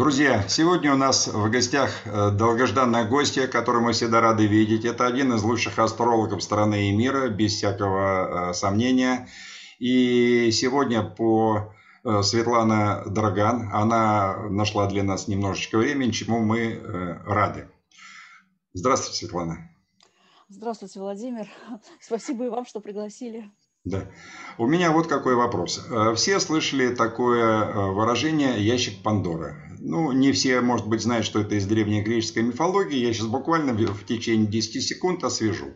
Друзья, сегодня у нас в гостях э, долгожданная гостья, которую мы всегда рады видеть. Это один из лучших астрологов страны и мира, без всякого э, сомнения. И сегодня по э, Светлана Драган, она нашла для нас немножечко времени, чему мы рады. Здравствуйте, Светлана. Здравствуйте, Владимир. Спасибо и вам, что пригласили. Да. У меня вот какой вопрос. Все слышали такое выражение «ящик Пандоры». Ну, не все, может быть, знают, что это из древней греческой мифологии. Я сейчас буквально в течение 10 секунд освежу.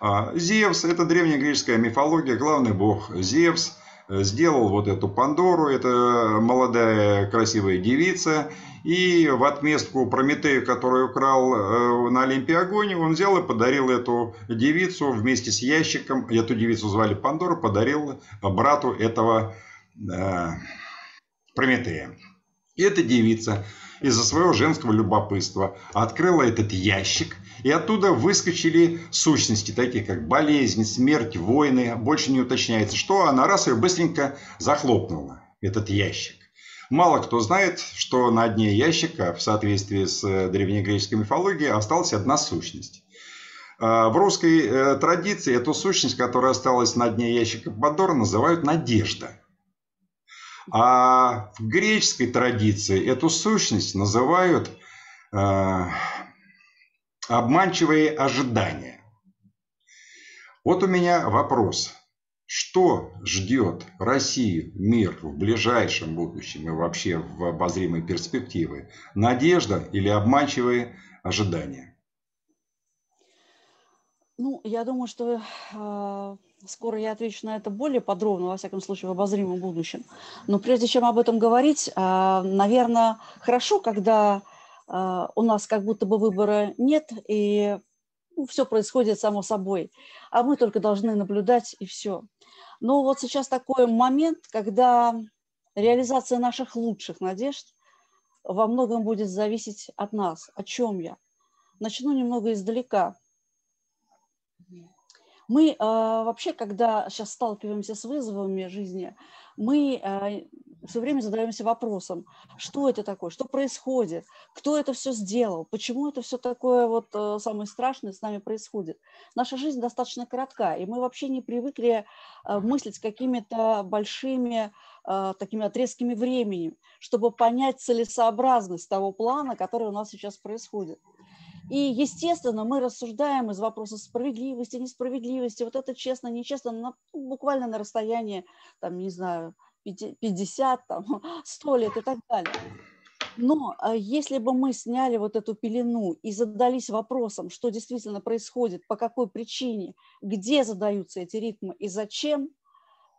А, Зевс – это древняя греческая мифология, главный бог Зевс э, сделал вот эту Пандору, это молодая красивая девица, и в отместку Прометею, который украл э, на Олимпе огонь, он взял и подарил эту девицу вместе с ящиком, эту девицу звали Пандору, подарил брату этого э, Прометея. Эта девица из-за своего женского любопытства открыла этот ящик, и оттуда выскочили сущности, такие как болезнь, смерть, войны. Больше не уточняется, что она раз ее быстренько захлопнула, этот ящик. Мало кто знает, что на дне ящика, в соответствии с э, древнегреческой мифологией, осталась одна сущность. А, в русской э, традиции эту сущность, которая осталась на дне ящика Бадора, называют надежда. А в греческой традиции эту сущность называют э, обманчивые ожидания. Вот у меня вопрос. Что ждет Россию, мир в ближайшем будущем и вообще в обозримой перспективе? Надежда или обманчивые ожидания? Ну, я думаю, что э, скоро я отвечу на это более подробно, во всяком случае, в обозримом будущем. Но прежде чем об этом говорить, э, наверное, хорошо, когда э, у нас как будто бы выбора нет, и ну, все происходит само собой, а мы только должны наблюдать, и все. Но вот сейчас такой момент, когда реализация наших лучших надежд во многом будет зависеть от нас. О чем я? Начну немного издалека. Мы э, вообще, когда сейчас сталкиваемся с вызовами жизни, мы э, все время задаемся вопросом, что это такое, что происходит, кто это все сделал, почему это все такое вот э, самое страшное с нами происходит. Наша жизнь достаточно коротка, и мы вообще не привыкли э, мыслить какими-то большими э, такими отрезками времени, чтобы понять целесообразность того плана, который у нас сейчас происходит. И, естественно, мы рассуждаем из вопроса справедливости, несправедливости, вот это честно, нечестно, на, ну, буквально на расстоянии, там, не знаю, 50, там, 100 лет и так далее. Но а, если бы мы сняли вот эту пелену и задались вопросом, что действительно происходит, по какой причине, где задаются эти ритмы и зачем,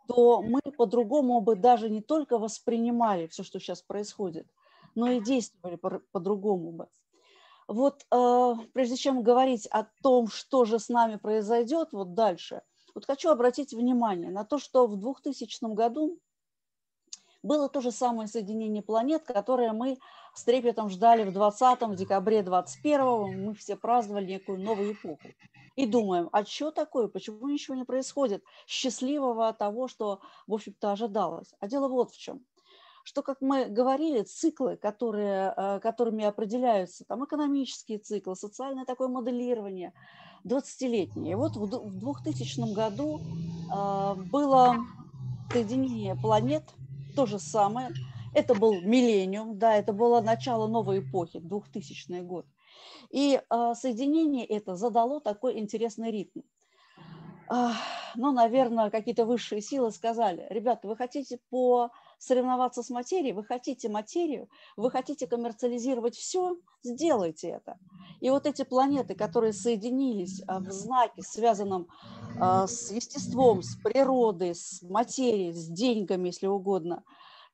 то мы по-другому бы даже не только воспринимали все, что сейчас происходит, но и действовали по-другому бы. Вот э, прежде чем говорить о том, что же с нами произойдет вот дальше, вот хочу обратить внимание на то, что в 2000 году было то же самое соединение планет, которое мы с трепетом ждали в 20 декабре 21 мы все праздновали некую новую эпоху. И думаем, а что такое, почему ничего не происходит счастливого того, что, в общем-то, ожидалось. А дело вот в чем что, как мы говорили, циклы, которые, э, которыми определяются там, экономические циклы, социальное такое моделирование, 20-летние. И вот в 2000 году э, было соединение планет, то же самое. Это был миллениум, да, это было начало новой эпохи, 2000 год. И э, соединение это задало такой интересный ритм. Ну, наверное, какие-то высшие силы сказали, ребята, вы хотите по соревноваться с материей, вы хотите материю, вы хотите коммерциализировать все, сделайте это. И вот эти планеты, которые соединились а, в знаке, связанном а, с естеством, с природой, с материей, с деньгами, если угодно,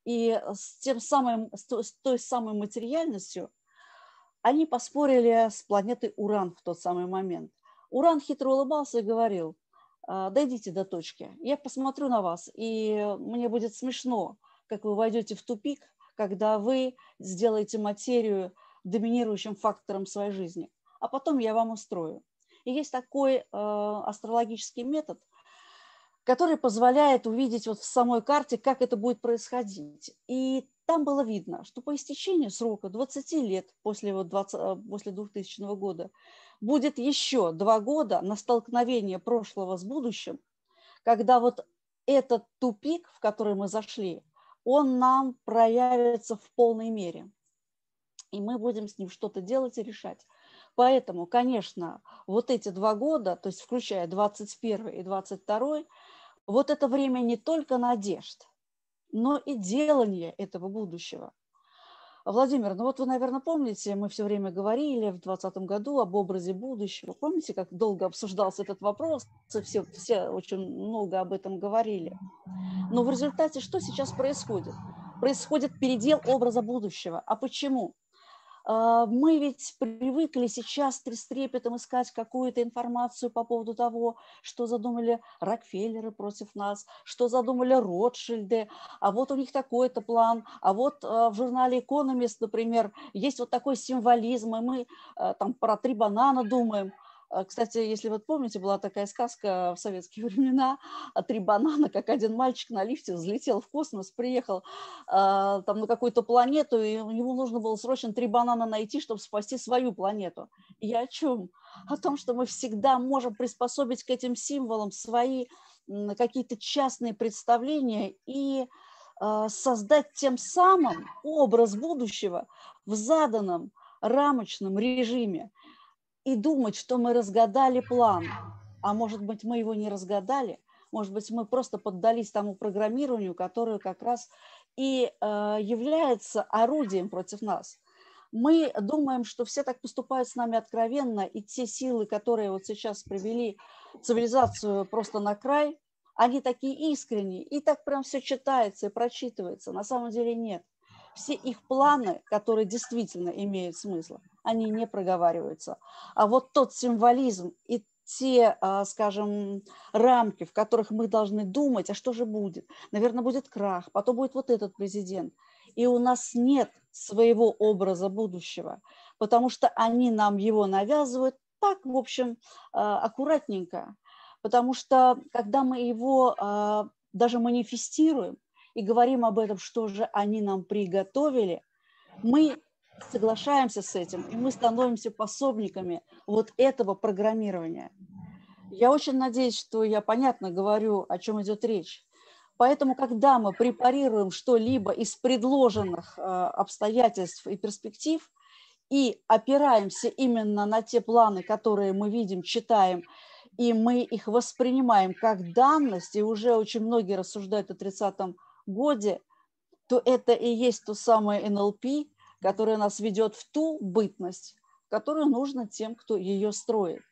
и с, тем самым, с той самой материальностью, они поспорили с планетой Уран в тот самый момент. Уран хитро улыбался и говорил, «А, дойдите до точки, я посмотрю на вас, и мне будет смешно, как вы войдете в тупик, когда вы сделаете материю доминирующим фактором своей жизни. А потом я вам устрою. И есть такой э, астрологический метод, который позволяет увидеть вот в самой карте, как это будет происходить. И там было видно, что по истечении срока 20 лет после, вот 20, э, после 2000 года будет еще два года на столкновение прошлого с будущим, когда вот этот тупик, в который мы зашли, он нам проявится в полной мере. И мы будем с ним что-то делать и решать. Поэтому, конечно, вот эти два года, то есть включая 21 и 22, вот это время не только надежд, но и делание этого будущего. Владимир, ну вот вы, наверное, помните, мы все время говорили в 2020 году об образе будущего. Помните, как долго обсуждался этот вопрос? Все, все очень много об этом говорили. Но в результате что сейчас происходит? Происходит передел образа будущего. А почему? А, мы ведь привыкли сейчас с трепетом искать какую-то информацию по поводу того, что задумали Рокфеллеры против нас, что задумали Ротшильды, а вот у них такой-то план, а вот а, в журнале Economist, например, есть вот такой символизм, и мы а, там про три банана думаем – кстати, если вы помните, была такая сказка в советские времена «Три банана», как один мальчик на лифте взлетел в космос, приехал э, там на какую-то планету, и у него нужно было срочно три банана найти, чтобы спасти свою планету. И о чем? О том, что мы всегда можем приспособить к этим символам свои какие-то частные представления и э, создать тем самым образ будущего в заданном рамочном режиме и думать, что мы разгадали план. А может быть, мы его не разгадали, может быть, мы просто поддались тому программированию, которое как раз и э, является орудием против нас. Мы думаем, что все так поступают с нами откровенно, и те силы, которые вот сейчас привели цивилизацию просто на край, они такие искренние, и так прям все читается и прочитывается. На самом деле нет. Все их планы, которые действительно имеют смысл, они не проговариваются. А вот тот символизм и те, а, скажем, рамки, в которых мы должны думать, а что же будет? Наверное, будет крах, потом будет вот этот президент. И у нас нет своего образа будущего, потому что они нам его навязывают так, в общем, а, аккуратненько. Потому что когда мы его а, даже манифестируем и говорим об этом, что же они нам приготовили, мы соглашаемся с этим, и мы становимся пособниками вот этого программирования. Я очень надеюсь, что я понятно говорю, о чем идет речь. Поэтому, когда мы препарируем что-либо из предложенных э, обстоятельств и перспектив и опираемся именно на те планы, которые мы видим, читаем, и мы их воспринимаем как данность, и уже очень многие рассуждают о 30-м годе, то это и есть то самое НЛП, которая нас ведет в ту бытность, которую нужно тем, кто ее строит.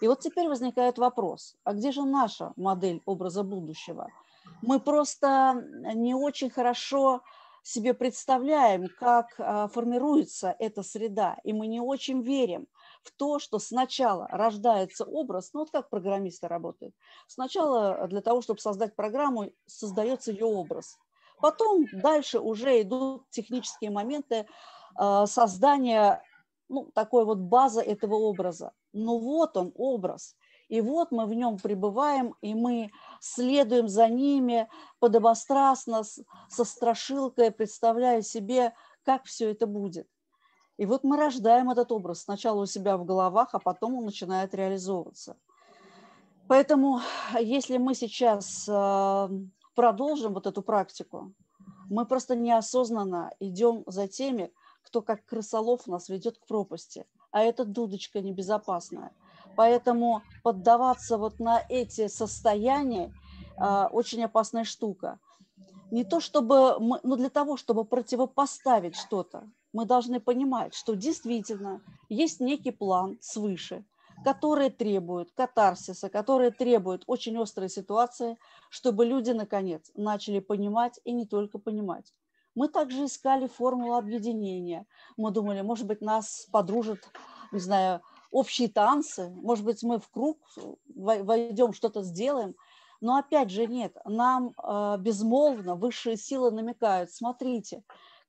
И вот теперь возникает вопрос, а где же наша модель образа будущего? Мы просто не очень хорошо себе представляем, как а, формируется эта среда, и мы не очень верим в то, что сначала рождается образ, ну вот как программисты работают. Сначала для того, чтобы создать программу, создается ее образ. Потом дальше уже идут технические моменты э, создания ну, такой вот базы этого образа. Ну вот он, образ. И вот мы в нем пребываем, и мы следуем за ними подобострастно, со страшилкой, представляя себе, как все это будет. И вот мы рождаем этот образ сначала у себя в головах, а потом он начинает реализовываться. Поэтому, если мы сейчас э, продолжим вот эту практику, мы просто неосознанно идем за теми, кто как крысолов нас ведет к пропасти. А эта дудочка небезопасная. Поэтому поддаваться вот на эти состояния а, очень опасная штука. Не то чтобы мы, но для того, чтобы противопоставить что-то, мы должны понимать, что действительно есть некий план свыше, которые требуют катарсиса, которые требуют очень острой ситуации, чтобы люди, наконец, начали понимать и не только понимать. Мы также искали формулу объединения. Мы думали, может быть, нас подружат, не знаю, общие танцы, может быть, мы в круг войдем, что-то сделаем. Но опять же нет, нам э, безмолвно высшие силы намекают, смотрите,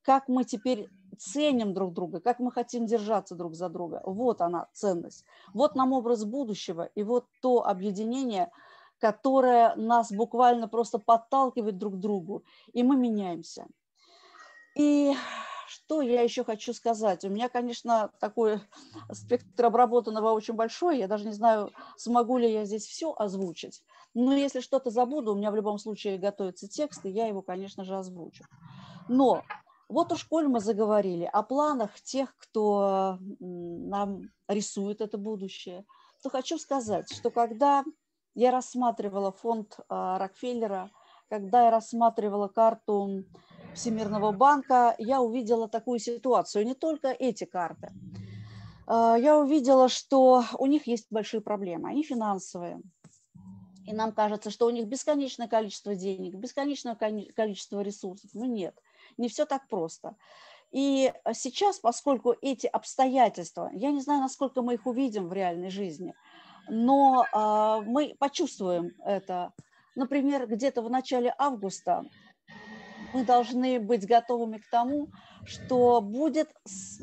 как мы теперь ценим друг друга, как мы хотим держаться друг за друга. Вот она ценность. Вот нам образ будущего и вот то объединение, которое нас буквально просто подталкивает друг к другу, и мы меняемся. И что я еще хочу сказать? У меня, конечно, такой спектр обработанного очень большой. Я даже не знаю, смогу ли я здесь все озвучить. Но если что-то забуду, у меня в любом случае готовится текст, и я его, конечно же, озвучу. Но вот уж коль мы заговорили о планах тех, кто нам рисует это будущее, то хочу сказать, что когда я рассматривала фонд а, Рокфеллера, когда я рассматривала карту Всемирного банка, я увидела такую ситуацию, не только эти карты. А, я увидела, что у них есть большие проблемы, они финансовые. И нам кажется, что у них бесконечное количество денег, бесконечное количество ресурсов. Но нет, не все так просто. И сейчас, поскольку эти обстоятельства, я не знаю, насколько мы их увидим в реальной жизни, но э, мы почувствуем это. Например, где-то в начале августа мы должны быть готовыми к тому, что будет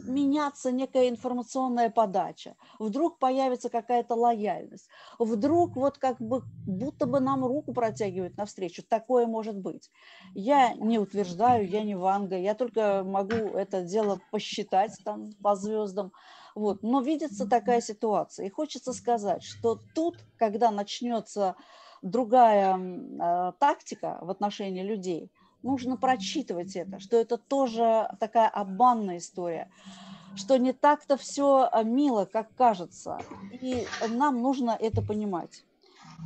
меняться некая информационная подача, вдруг появится какая-то лояльность, вдруг вот как бы будто бы нам руку протягивают навстречу. Такое может быть. Я не утверждаю, я не Ванга, я только могу это дело посчитать там по звездам. Вот. Но видится такая ситуация. И хочется сказать, что тут, когда начнется другая э, тактика в отношении людей – нужно прочитывать это, что это тоже такая обманная история, что не так-то все а, мило, как кажется. И нам нужно это понимать.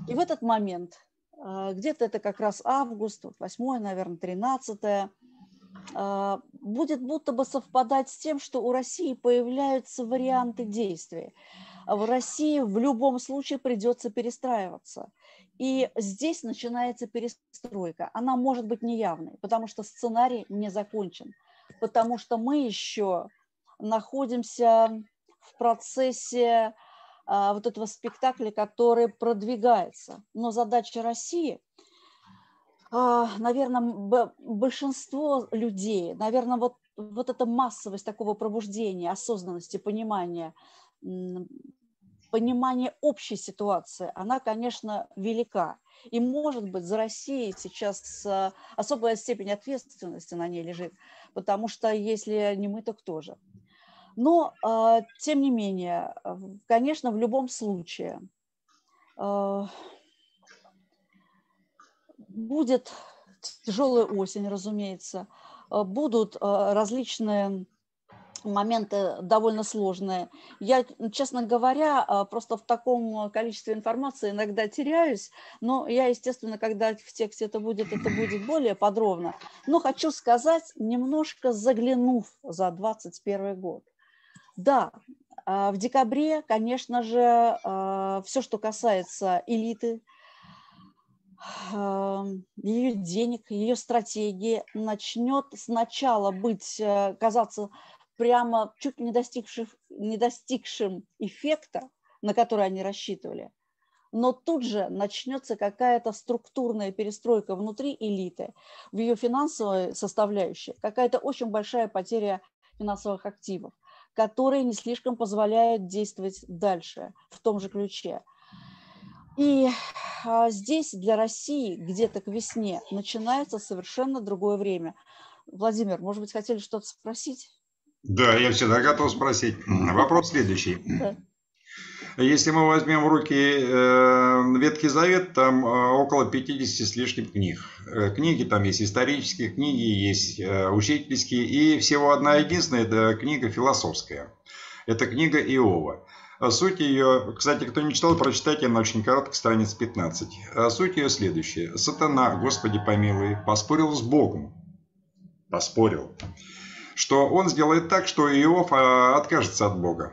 И в этот момент, а, где-то это как раз август, 8, наверное, 13 а, будет будто бы совпадать с тем, что у России появляются варианты действий. В России в любом случае придется перестраиваться. И здесь начинается перестройка. Она может быть неявной, потому что сценарий не закончен, потому что мы еще находимся в процессе а, вот этого спектакля, который продвигается. Но задача России, а, наверное, большинство людей, наверное, вот, вот эта массовость такого пробуждения, осознанности, понимания понимание общей ситуации, она, конечно, велика. И, может быть, за Россией сейчас э, особая степень ответственности на ней лежит, потому что если не мы, то кто же? Но, э, тем не менее, конечно, в любом случае э, будет тяжелая осень, разумеется, будут различные моменты довольно сложные. Я, честно говоря, а, просто в таком количестве информации иногда теряюсь, но я, естественно, когда в тексте это будет, это будет более подробно. Но хочу сказать, немножко заглянув за 2021 год. Да, а, в декабре, конечно же, а, все, что касается элиты, ее денег, ее стратегии начнет сначала быть, э, казаться прямо чуть не достигших, не достигшим эффекта, на который они рассчитывали, но тут же начнется какая-то структурная перестройка внутри элиты, в ее финансовой составляющей, какая-то очень большая потеря финансовых активов, которые не слишком позволяют действовать дальше в том же ключе. И а, здесь для России где-то к весне начинается совершенно другое время. Владимир, может быть, хотели что-то спросить? Да, я всегда готов спросить. Вопрос следующий. Если мы возьмем в руки э, Ветхий Завет, там э, около 50 с лишним книг. Э, книги там есть исторические, книги есть э, учительские, и всего одна единственная – это книга философская. Это книга Иова. Суть ее, кстати, кто не читал, прочитайте, она очень короткая, страниц 15. Суть ее следующая. Сатана, Господи помилуй, поспорил с Богом. Поспорил что он сделает так, что Иов а, откажется от Бога.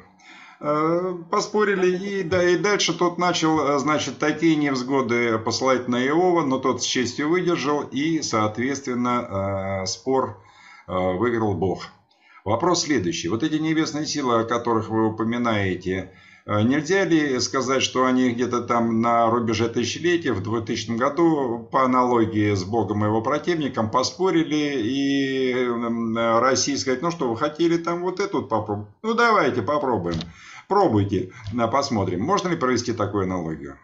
Э, поспорили, и, да, и дальше тот начал, э, значит, такие невзгоды посылать на Иова, но тот с честью выдержал, и, соответственно, э, спор выиграл Бог. Вопрос следующий. Вот эти небесные силы, о которых вы упоминаете, нельзя ли сказать, что они где-то там на рубеже тысячелетия, в 2000 году, по аналогии с Богом и его противником, поспорили, и Россия сказать, ну что, вы хотели там вот эту попробовать? Ну давайте попробуем. Пробуйте, посмотрим. Можно ли провести такую аналогию?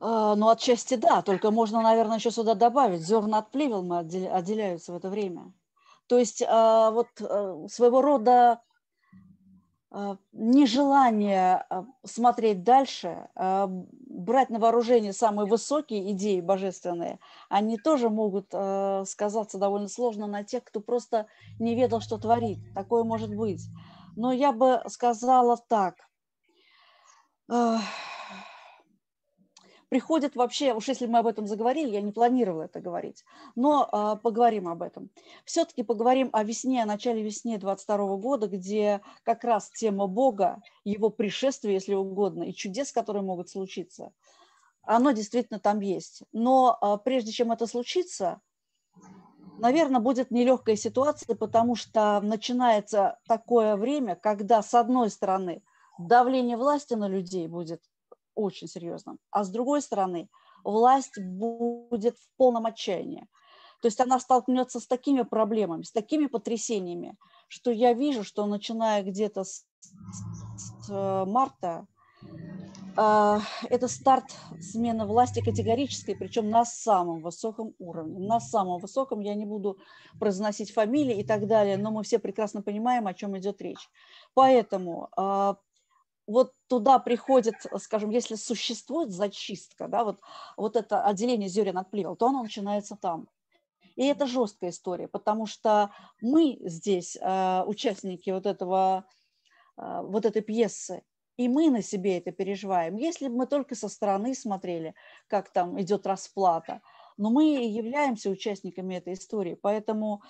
А, ну, отчасти да, только можно, наверное, еще сюда добавить. Зерна от плевел отделяются в это время. То есть вот своего рода нежелание смотреть дальше, брать на вооружение самые высокие идеи божественные, они тоже могут сказаться довольно сложно на тех, кто просто не ведал, что творит. Такое может быть. Но я бы сказала так – приходит вообще, уж если мы об этом заговорили, я не планировала это говорить, но э, поговорим об этом. Все-таки поговорим о весне, о начале весны 22 года, где как раз тема Бога, его пришествия, если угодно, и чудес, которые могут случиться, оно действительно там есть. Но э, прежде чем это случится, наверное, будет нелегкая ситуация, потому что начинается такое время, когда, с одной стороны, давление власти на людей будет очень серьезным, а с другой стороны, власть будет в полном отчаянии. То есть она столкнется с такими проблемами, с такими потрясениями, что я вижу, что начиная где-то с, с э, марта, э, это старт смены власти категорической, причем на самом высоком уровне. На самом высоком я не буду произносить фамилии и так далее, но мы все прекрасно понимаем, о чем идет речь. Поэтому э, вот туда приходит, скажем, если существует зачистка, да, вот, вот это отделение зерен от плевел, то оно начинается там. И это жесткая история, потому что мы здесь, э, участники вот, этого, э, вот этой пьесы, и мы на себе это переживаем. Если бы мы только со стороны смотрели, как там идет расплата, но мы являемся участниками этой истории, поэтому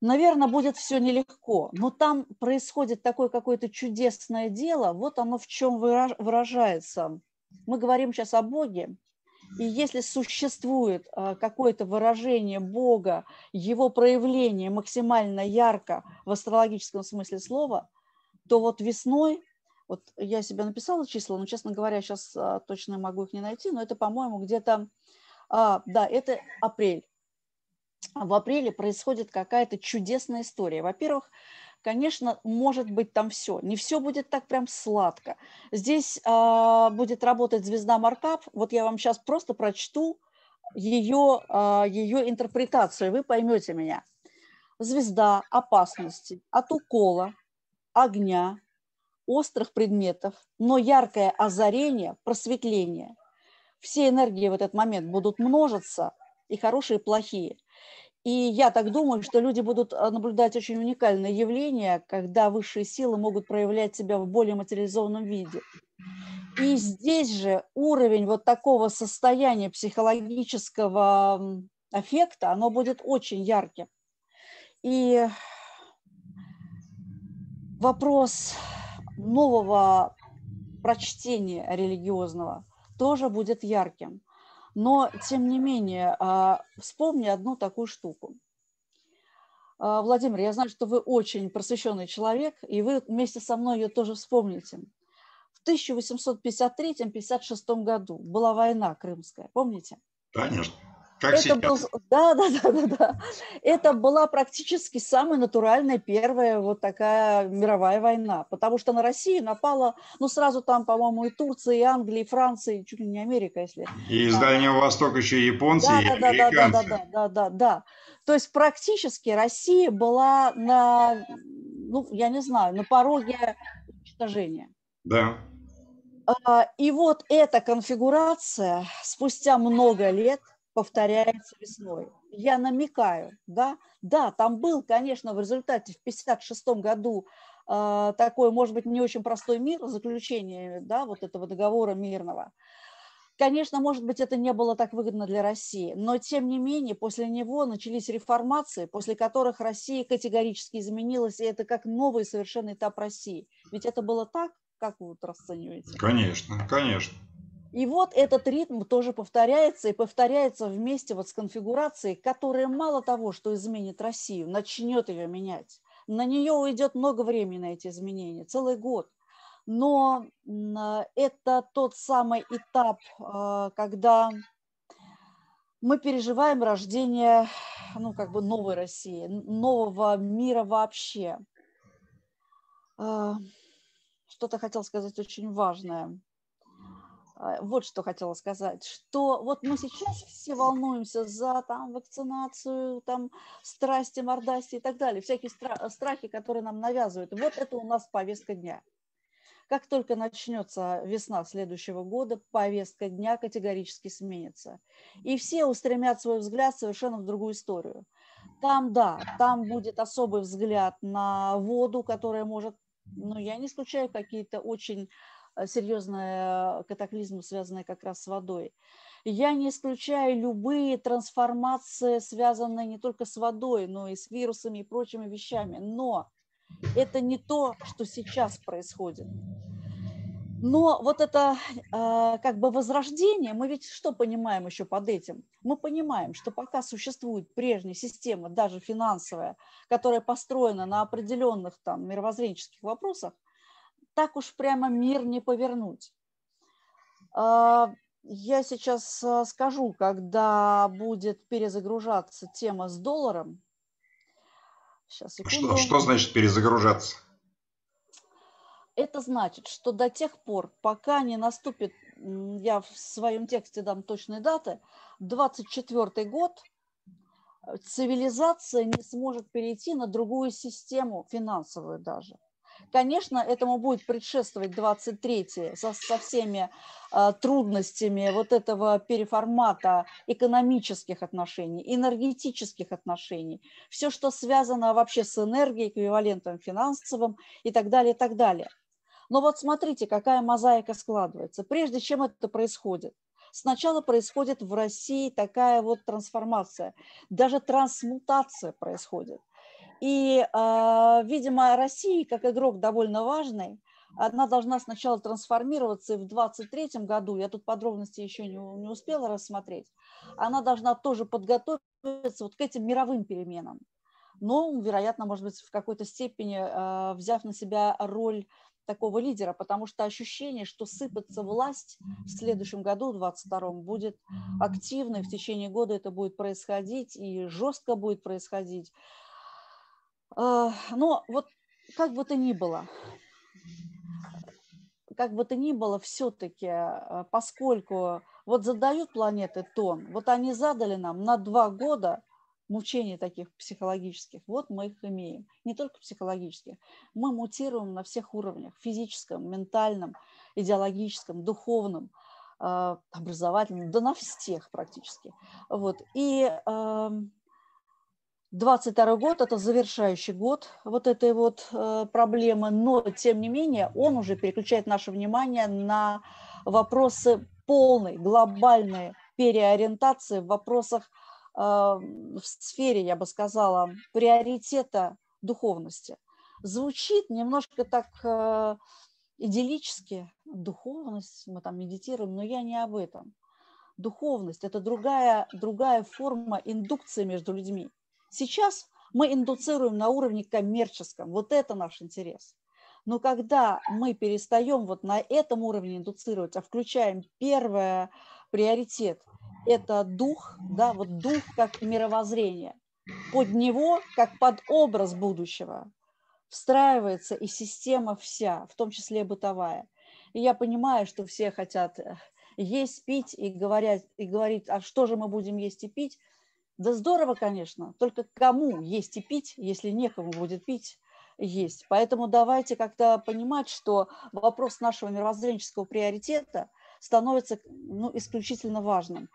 наверное, будет все нелегко, но там происходит такое какое-то чудесное дело, вот оно в чем выражается. Мы говорим сейчас о Боге, и если существует а, какое-то выражение Бога, его проявление максимально ярко в астрологическом смысле слова, то вот весной, вот я себе написала числа, но, честно говоря, сейчас а, точно могу их не найти, но это, по-моему, где-то, а, да, это апрель в апреле происходит какая-то чудесная история. Во-первых, конечно, может быть там все. Не все будет так прям сладко. Здесь э, будет работать звезда Маркап. Вот я вам сейчас просто прочту ее, э, ее интерпретацию, вы поймете меня. Звезда опасности от укола, огня, острых предметов, но яркое озарение, просветление. Все энергии в этот момент будут множиться, и хорошие, и плохие – и я так думаю, что люди будут а, наблюдать очень уникальное явление, когда высшие силы могут проявлять себя в более материализованном виде. И здесь же уровень вот такого состояния психологического эффекта, оно будет очень ярким. И вопрос нового прочтения религиозного тоже будет ярким. Но, тем не менее, а, вспомни одну такую штуку. А, Владимир, я знаю, что вы очень просвещенный человек, и вы вместе со мной ее тоже вспомните. В 1853-56 году была война крымская, помните? Конечно. Как это Был, да, да, да, да, да. Это была практически самая натуральная первая вот такая мировая война, потому что на Россию напала, ну сразу там, по-моему, и Турция, и Англия, и Франция, и чуть ли не Америка, если. И из Дальнего Востока еще и японцы, да, и да, американцы. Да, да, да, да, да, да. То есть практически Россия была на, ну я не знаю, на пороге уничтожения. Да. А, и вот эта конфигурация спустя много лет повторяется весной. Я намекаю, да, да, там был, конечно, в результате в 1956 году э, такой, может быть, не очень простой мир, заключение, да, вот этого договора мирного. Конечно, может быть, это не было так выгодно для России, но тем не менее после него начались реформации, после которых Россия категорически изменилась, и это как новый совершенно этап России. Ведь это было так, как вы вот расцениваете? Конечно, конечно. И вот этот ритм тоже повторяется и повторяется вместе вот с конфигурацией, которая мало того, что изменит Россию, начнет ее менять. На нее уйдет много времени на эти изменения, целый год. Но это тот самый этап, а, когда мы переживаем рождение ну, как бы новой России, нового мира вообще. А, что-то хотел сказать очень важное. А, вот что хотела сказать, что вот мы сейчас все волнуемся за там вакцинацию, там страсти, мордасти и так далее, всякие страхи, которые нам навязывают. Вот это у нас повестка дня. Как только начнется весна следующего года, повестка дня категорически сменится. И все устремят свой взгляд совершенно в другую историю. Там, да, там будет особый взгляд на воду, которая может, ну, я не исключаю какие-то очень серьезные катаклизмы, связанные как раз с водой. Я не исключаю любые трансформации, связанные не только с водой, но и с вирусами и прочими вещами. Но это не то, что сейчас происходит. Но вот это э, как бы возрождение, мы ведь что понимаем еще под этим? Мы понимаем, что пока существует прежняя система, даже финансовая, которая построена на определенных там мировоззренческих вопросах, так уж прямо мир не повернуть. Э, я сейчас а, скажу, когда будет перезагружаться тема с долларом, Сейчас, секунду. Что, что значит перезагружаться? Это значит, что до тех пор, пока не наступит, я в своем тексте дам точные даты, 24 год, э, цивилизация не сможет перейти на другую систему, финансовую даже. Конечно, этому будет предшествовать 23-й со, со всеми э, трудностями вот этого переформата экономических отношений, энергетических отношений, все, что связано вообще с энергией, эквивалентом финансовым и так далее, и так далее. Но вот смотрите, какая мозаика складывается. Прежде чем это происходит, сначала происходит в России такая вот трансформация, даже трансмутация происходит. И, а, видимо, Россия, как игрок довольно важный, она должна сначала трансформироваться, и в 2023 году, я тут подробности еще не, не успела рассмотреть, она должна тоже подготовиться вот к этим мировым переменам. Но, вероятно, может быть, в какой-то степени э, взяв на себя роль такого лидера, потому что ощущение, что сыпется власть в следующем году, в 22 будет активно, и в течение года это будет происходить, и жестко будет происходить. Но вот как бы то ни было, как бы то ни было, все-таки, а, поскольку вот задают планеты тон, вот они задали нам на два года мучений таких психологических, вот мы их имеем. Не только психологических. Мы мутируем на всех уровнях. Физическом, ментальном, идеологическом, духовном, а, образовательном, да на всех практически. Вот. И 22 год – это завершающий год вот этой вот э, проблемы, но, тем не менее, он уже переключает наше внимание на вопросы полной, глобальной переориентации в вопросах э, в сфере, я бы сказала, приоритета духовности. Звучит немножко так э, идиллически, духовность, мы там медитируем, но я не об этом. Духовность – это другая, другая форма индукции между людьми – Сейчас мы индуцируем на уровне коммерческом, вот это наш интерес. Но когда мы перестаем вот на этом уровне индуцировать, а включаем первый приоритет, это дух, да, вот дух как мировоззрение. Под него, как под образ будущего, встраивается и система вся, в том числе бытовая. И я понимаю, что все хотят э, есть, пить и говорят, и говорить, а что же мы будем есть и пить, да здорово, конечно, только кому есть и пить, если некому будет пить, есть. Поэтому давайте как-то понимать, что вопрос нашего мировоззренческого приоритета становится ну, исключительно важным.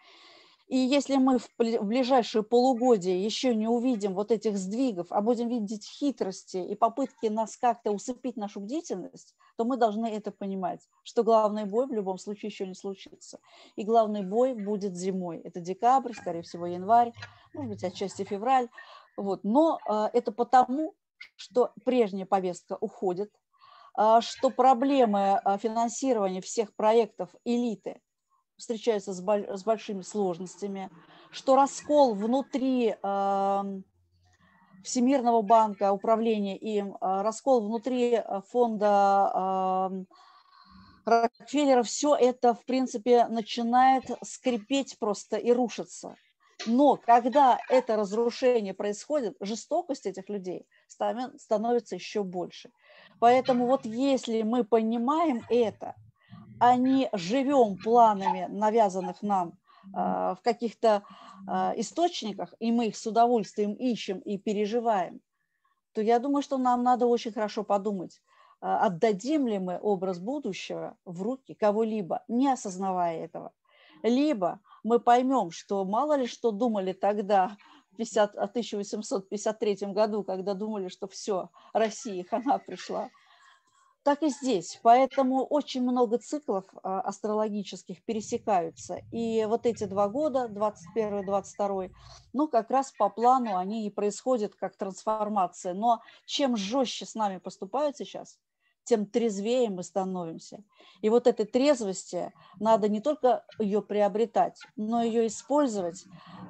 И если мы в ближайшие полугодие еще не увидим вот этих сдвигов, а будем видеть хитрости и попытки нас как-то усыпить нашу бдительность, то мы должны это понимать, что главный бой в любом случае еще не случится. И главный бой будет зимой. Это декабрь, скорее всего, январь, может быть, отчасти февраль. Вот. Но э, это потому, что прежняя повестка уходит, э, что проблемы э, финансирования всех проектов элиты – встречаются с, с большими сложностями, что раскол внутри э, Всемирного банка, управления им, э, раскол внутри э, фонда э, Рокфеллера, все это, в принципе, начинает скрипеть просто и рушиться. Но когда это разрушение происходит, жестокость этих людей становится еще больше. Поэтому вот если мы понимаем это, а не живем планами, навязанных нам в каких-то источниках, и мы их с удовольствием ищем и переживаем, то я думаю, что нам надо очень хорошо подумать, отдадим ли мы образ будущего в руки кого-либо, не осознавая этого. Либо мы поймем, что мало ли что думали тогда, в 50, 1853 году, когда думали, что все, Россия, хана пришла, так и здесь. Поэтому очень много циклов а, астрологических пересекаются. И вот эти два года, 21-22, ну, как раз по плану они и происходят как трансформация. Но чем жестче с нами поступают сейчас, тем трезвее мы становимся. И вот этой трезвости надо не только ее приобретать, но ее использовать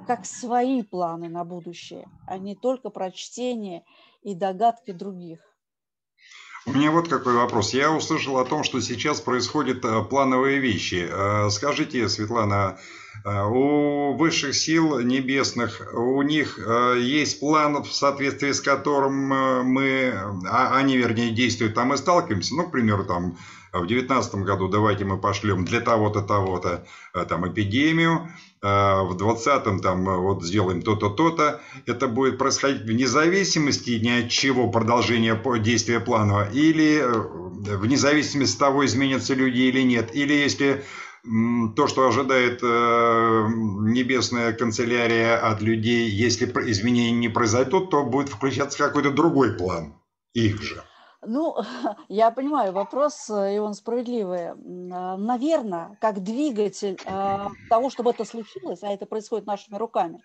как свои планы на будущее, а не только прочтение и догадки других. У меня вот какой вопрос. Я услышал о том, что сейчас происходят э, плановые вещи. Э, скажите, Светлана, у высших сил небесных, у них есть план, в соответствии с которым мы, а, они, вернее, действуют, там и сталкиваемся, ну, к примеру, там, в 2019 году давайте мы пошлем для того-то, того-то, там, эпидемию, в 20-м там э, вот сделаем то-то, то-то, это будет происходить вне зависимости ни от чего продолжения действия плана, или э, вне зависимости от того, изменятся люди или нет, или если то, что ожидает э, небесная канцелярия от людей, если изменения не произойдут, то будет включаться какой-то другой план их же. Ну, я понимаю вопрос, э, и он справедливый. А, Наверное, как двигатель а, того, чтобы это случилось, а это происходит нашими руками,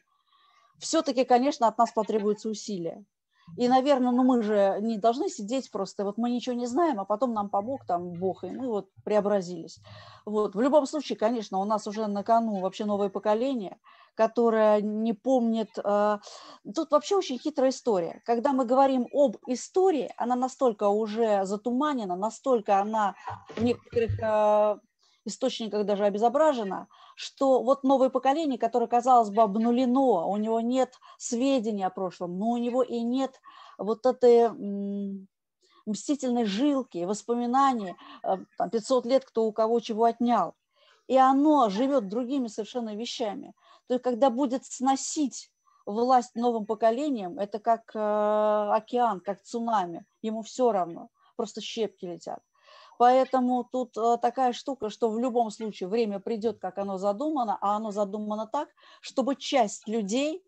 все-таки, конечно, от нас потребуется усилия. И, наверное, ну мы же не должны сидеть просто, вот мы ничего не знаем, а потом нам помог там Бог, и мы вот преобразились. Вот. В любом случае, конечно, у нас уже на кону вообще новое поколение, которое не помнит... Э, тут вообще очень хитрая история. Когда мы говорим об истории, она настолько уже затуманена, настолько она в некоторых э, источниках даже обезображена, что вот новое поколение, которое, казалось бы, обнулено, у него нет сведений о прошлом, но у него и нет вот этой мстительной жилки, воспоминаний, э, там, 500 лет кто у кого чего отнял. И оно живет другими совершенно вещами. То есть, когда будет сносить власть новым поколением, это как э, океан, как цунами. Ему все равно, просто щепки летят. Поэтому тут э, такая штука, что в любом случае время придет, как оно задумано, а оно задумано так, чтобы часть людей,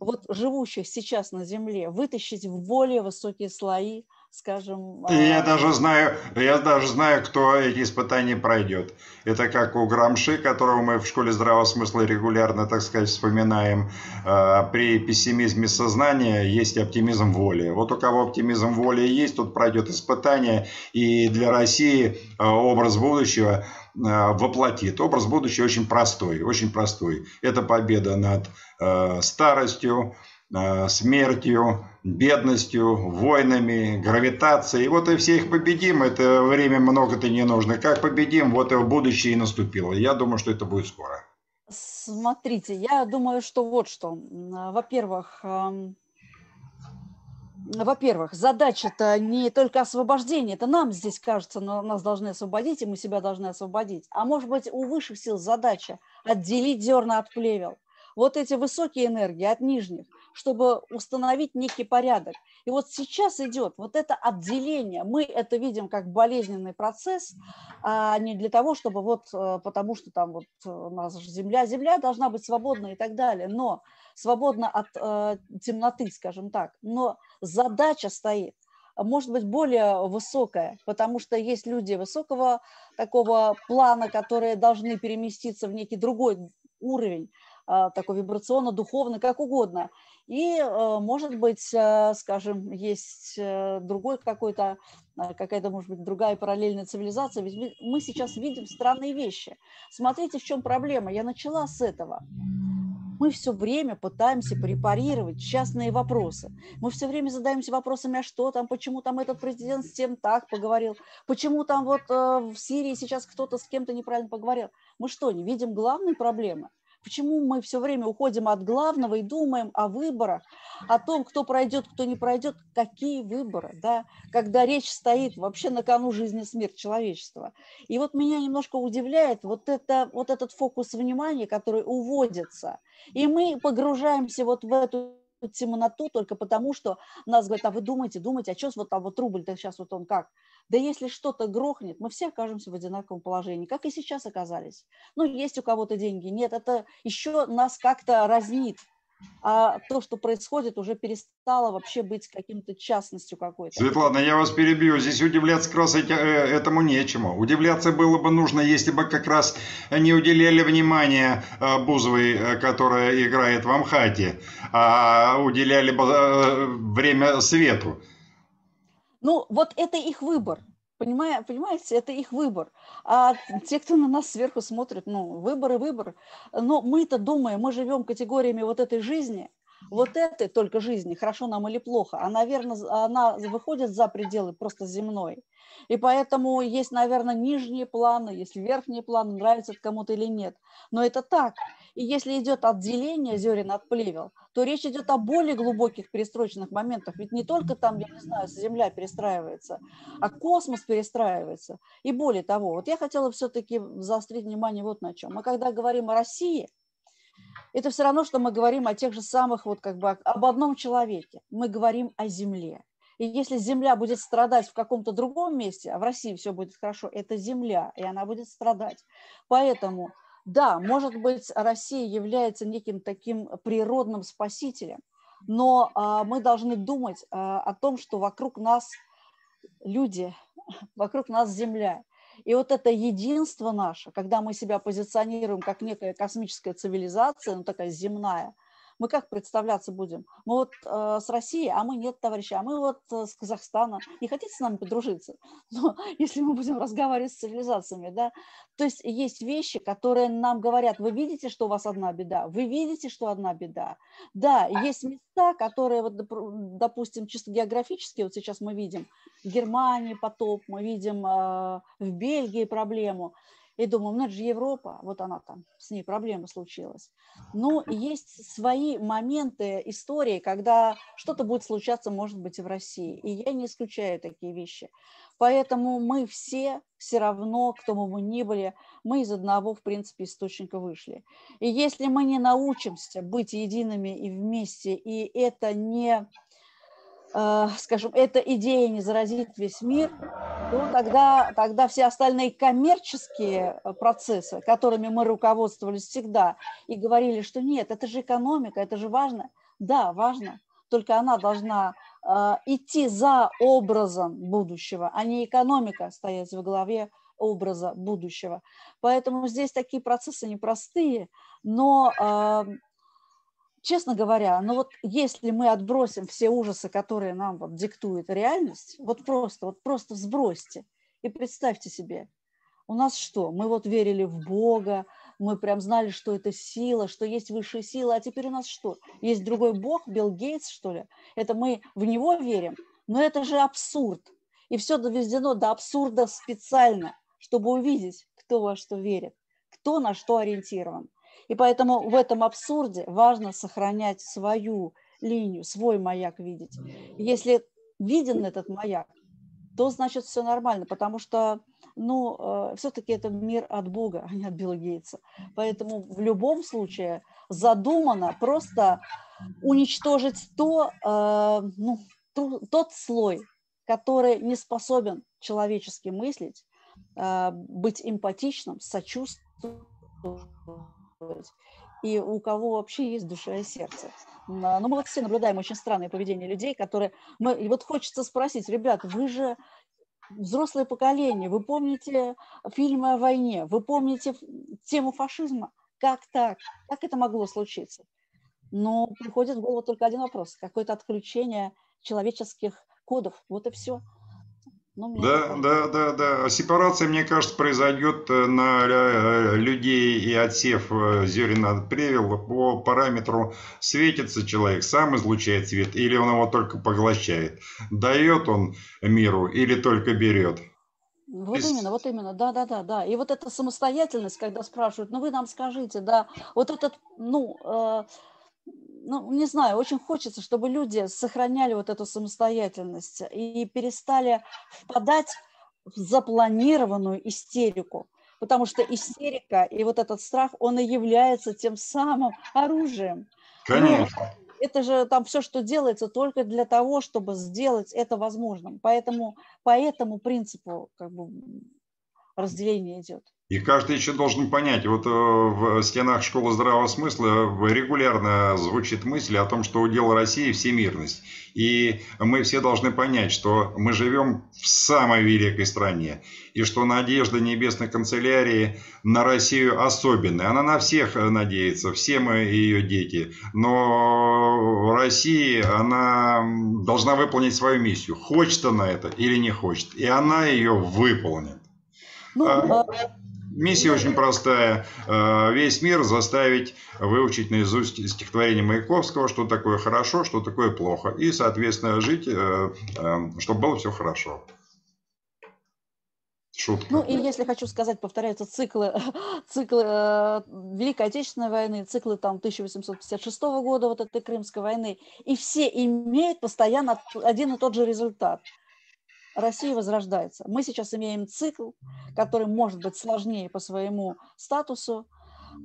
вот живущих сейчас на Земле, вытащить в более высокие слои скажем... Я а, даже знаю, я даже знаю, кто эти испытания пройдет. Это как у Грамши, которого мы в школе здравого смысла регулярно, так сказать, вспоминаем. А, при пессимизме сознания есть оптимизм воли. Вот у кого оптимизм воли есть, тот пройдет испытание. И для России а, образ будущего воплотит. Образ будущего очень простой, очень простой. Это победа над старостью, Э, смертью, бедностью, войнами, гравитацией. Вот и все их победим. Это время много-то не нужно. Как победим, вот и будущее и наступило. Я думаю, что это будет скоро. Смотрите, я думаю, что вот что. Во-первых, эм, во-первых, задача-то не только освобождение, это нам здесь кажется, но нас должны освободить, и мы себя должны освободить. А может быть, у высших сил задача отделить зерна от плевел. Вот эти высокие энергии от нижних – чтобы установить некий порядок. И вот сейчас идет вот это отделение. Мы это видим как болезненный процесс, а не для того, чтобы вот, э, потому что там вот у нас же земля, земля должна быть свободна и так далее, но свободна от э, темноты, скажем так. Но задача стоит может быть более высокая, потому что есть люди высокого такого плана, которые должны переместиться в некий другой уровень, а, такой вибрационно-духовный, как угодно. И, э, может быть, э, скажем, есть э, другой какой-то, какая-то, может быть, другая параллельная цивилизация. Ведь мы сейчас видим странные вещи. Смотрите, в чем проблема. Я начала с этого. Мы все время пытаемся препарировать частные вопросы. Мы все время задаемся вопросами, а что там, почему там этот президент с тем так поговорил, почему там вот в Сирии сейчас кто-то с кем-то неправильно поговорил. Мы что, не видим главной проблемы? Почему мы все время уходим от главного и думаем о выборах, о том, кто пройдет, кто не пройдет, какие выборы, да, когда речь стоит вообще на кону жизни и смерть человечества. И вот меня немножко удивляет вот, это, вот этот фокус внимания, который уводится. И мы погружаемся вот в эту темноту только потому, что нас говорят, а вы думаете, думаете, а что вот там вот рубль-то сейчас вот он как? Да если что-то грохнет, мы все окажемся в одинаковом положении, как и сейчас оказались. Ну, есть у кого-то деньги, нет, это еще нас как-то разнит. А то, что происходит, уже перестало вообще быть каким-то частностью какой-то. Светлана, я вас перебью. Здесь удивляться как раз э, этому нечему. Удивляться было бы нужно, если бы как раз не уделяли внимания э, Бузовой, э, которая играет в Амхате, а уделяли бы время Свету. Ну, вот это их выбор. Понимаете, понимаете, это их выбор. А те, кто на нас сверху смотрит, ну, выбор и выбор. Но мы-то думаем, мы живем категориями вот этой жизни, вот этой только жизни, хорошо нам или плохо, а, наверное, она выходит за пределы просто земной. И поэтому есть, наверное, нижние планы, есть верхние планы, нравится это кому-то или нет. Но это так. И если идет отделение зерен от плевел, то речь идет о более глубоких перестроечных моментах. Ведь не только там, я не знаю, Земля перестраивается, а космос перестраивается. И более того, вот я хотела все-таки заострить внимание вот на чем. Мы когда говорим о России, это все равно, что мы говорим о тех же самых, вот как бы об одном человеке. Мы говорим о Земле. И если Земля будет страдать в каком-то другом месте, а в России все будет хорошо, это Земля, и она будет страдать. Поэтому, да, может быть, Россия является неким таким природным спасителем, но а, мы должны думать а, о том, что вокруг нас люди, вокруг нас Земля. И вот это единство наше, когда мы себя позиционируем как некая космическая цивилизация, ну такая земная, мы как представляться будем? Мы вот э, с России, а мы нет, товарищи, а мы вот э, с Казахстана. Не хотите с нами подружиться? Но если мы будем разговаривать с цивилизациями, да, то есть есть вещи, которые нам говорят, вы видите, что у вас одна беда, вы видите, что одна беда. Да, есть места, которые, вот, допустим, чисто географически, вот сейчас мы видим в Германии потоп, мы видим э, в Бельгии проблему, и думаю, ну это же Европа, вот она там, с ней проблема случилась. Но есть свои моменты истории, когда что-то будет случаться, может быть, и в России. И я не исключаю такие вещи. Поэтому мы все все равно, кто бы мы ни были, мы из одного, в принципе, источника вышли. И если мы не научимся быть едиными и вместе, и это не скажем, эта идея не заразит весь мир, то тогда, тогда все остальные коммерческие э, процессы, которыми мы руководствовались всегда и говорили, что нет, это же экономика, это же важно. Да, важно, только она должна э, идти за образом будущего, а не экономика стоять в голове образа будущего. Поэтому здесь такие процессы непростые, но э, честно говоря, ну вот если мы отбросим все ужасы, которые нам вот диктует реальность, вот просто, вот просто сбросьте и представьте себе, у нас что? Мы вот верили в Бога, мы прям знали, что это сила, что есть высшая сила, а теперь у нас что? Есть другой Бог, Билл Гейтс, что ли? Это мы в него верим? Но это же абсурд. И все доведено до абсурда специально, чтобы увидеть, кто во что верит, кто на что ориентирован. И поэтому в этом абсурде важно сохранять свою линию, свой маяк видеть. Если виден этот маяк, то значит все нормально, потому что ну, э, все-таки это мир от Бога, а не от Билла Гейтса. Поэтому в любом случае задумано просто уничтожить то, э, ну, тот слой, который не способен человечески мыслить, э, быть эмпатичным, сочувствовать и у кого вообще есть душа и сердце. Но мы вот все наблюдаем очень странное поведение людей, которые... Мы... И вот хочется спросить, ребят, вы же взрослое поколение, вы помните фильмы о войне, вы помните тему фашизма. Как так? Как это могло случиться? Но приходит в голову только один вопрос. Какое-то отключение человеческих кодов. Вот и все. Ну, да, да, да, да. Сепарация, мне кажется, произойдет э, на э, людей и отсев э, зерен от плевел по параметру светится человек, сам излучает свет, или он его только поглощает. Дает он миру или только берет. Вот именно, вот именно, да, да, да, да. И вот эта самостоятельность, когда спрашивают, ну вы нам скажите, да, вот этот, ну, э, ну, не знаю, очень хочется, чтобы люди сохраняли вот эту самостоятельность и перестали впадать в запланированную истерику. Потому что истерика и вот этот страх, он и является тем самым оружием. Конечно. Ну, это же там все, что делается, только для того, чтобы сделать это возможным. Поэтому по этому принципу как бы разделение идет. И каждый еще должен понять, вот э, в стенах школы здравого смысла регулярно звучит мысль о том, что удел России всемирность. И мы все должны понять, что мы живем в самой великой стране. И что надежда Небесной канцелярии на Россию особенная. Она на всех надеется, все мы ее дети. Но Россия, она должна выполнить свою миссию. Хочет она это или не хочет. И она ее выполнит. Ну, а, а Миссия очень простая. Э, весь мир заставить выучить наизусть стихотворение Маяковского, что такое хорошо, что такое плохо. И, соответственно, жить, э, э, чтобы было все хорошо. Шутка. Ну и если хочу сказать, повторяются циклы, циклы э, Великой Отечественной войны, циклы там 1856 года, вот этой Крымской войны, и все имеют постоянно один и тот же результат – Россия возрождается. Мы сейчас имеем цикл, который может быть сложнее по своему статусу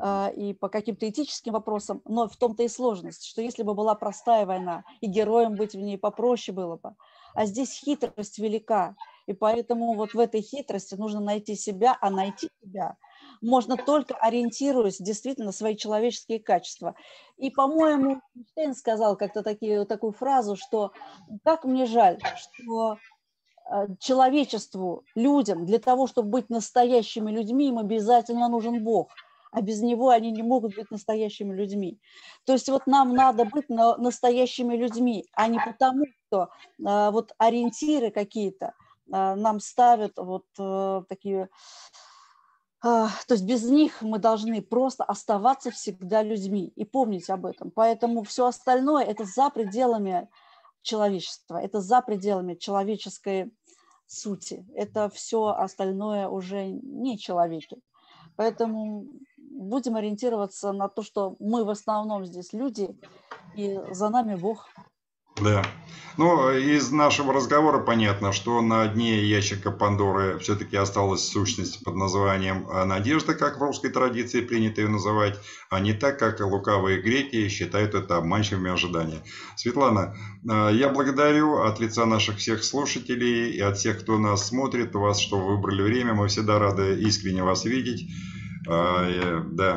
э, и по каким-то этическим вопросам, но в том-то и сложность, что если бы была простая война, и героем быть в ней попроще было бы, а здесь хитрость велика, и поэтому вот в этой хитрости нужно найти себя, а найти себя можно только ориентируясь действительно на свои человеческие качества. И, по-моему, Эйнштейн сказал как-то такую фразу, что как мне жаль, что человечеству, людям, для того, чтобы быть настоящими людьми, им обязательно нужен Бог, а без Него они не могут быть настоящими людьми. То есть вот нам надо быть настоящими людьми, а не потому, что э, вот ориентиры какие-то э, нам ставят вот такие... То есть без них мы должны просто оставаться всегда людьми и помнить об этом. Поэтому все остальное – это за пределами человечества, это за пределами человеческой сути. Это все остальное уже не человеки. Поэтому будем ориентироваться на то, что мы в основном здесь люди, и за нами Бог. Да. Ну, из нашего разговора понятно, что на дне ящика Пандоры все-таки осталась сущность под названием «надежда», как в русской традиции принято ее называть, а не так, как лукавые греки считают это обманчивыми ожиданиями. Светлана, э, я благодарю от лица наших всех слушателей и от всех, кто нас смотрит, вас, что вы выбрали время. Мы всегда рады искренне вас видеть. Э, да.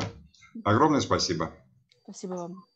Огромное спасибо. Спасибо вам.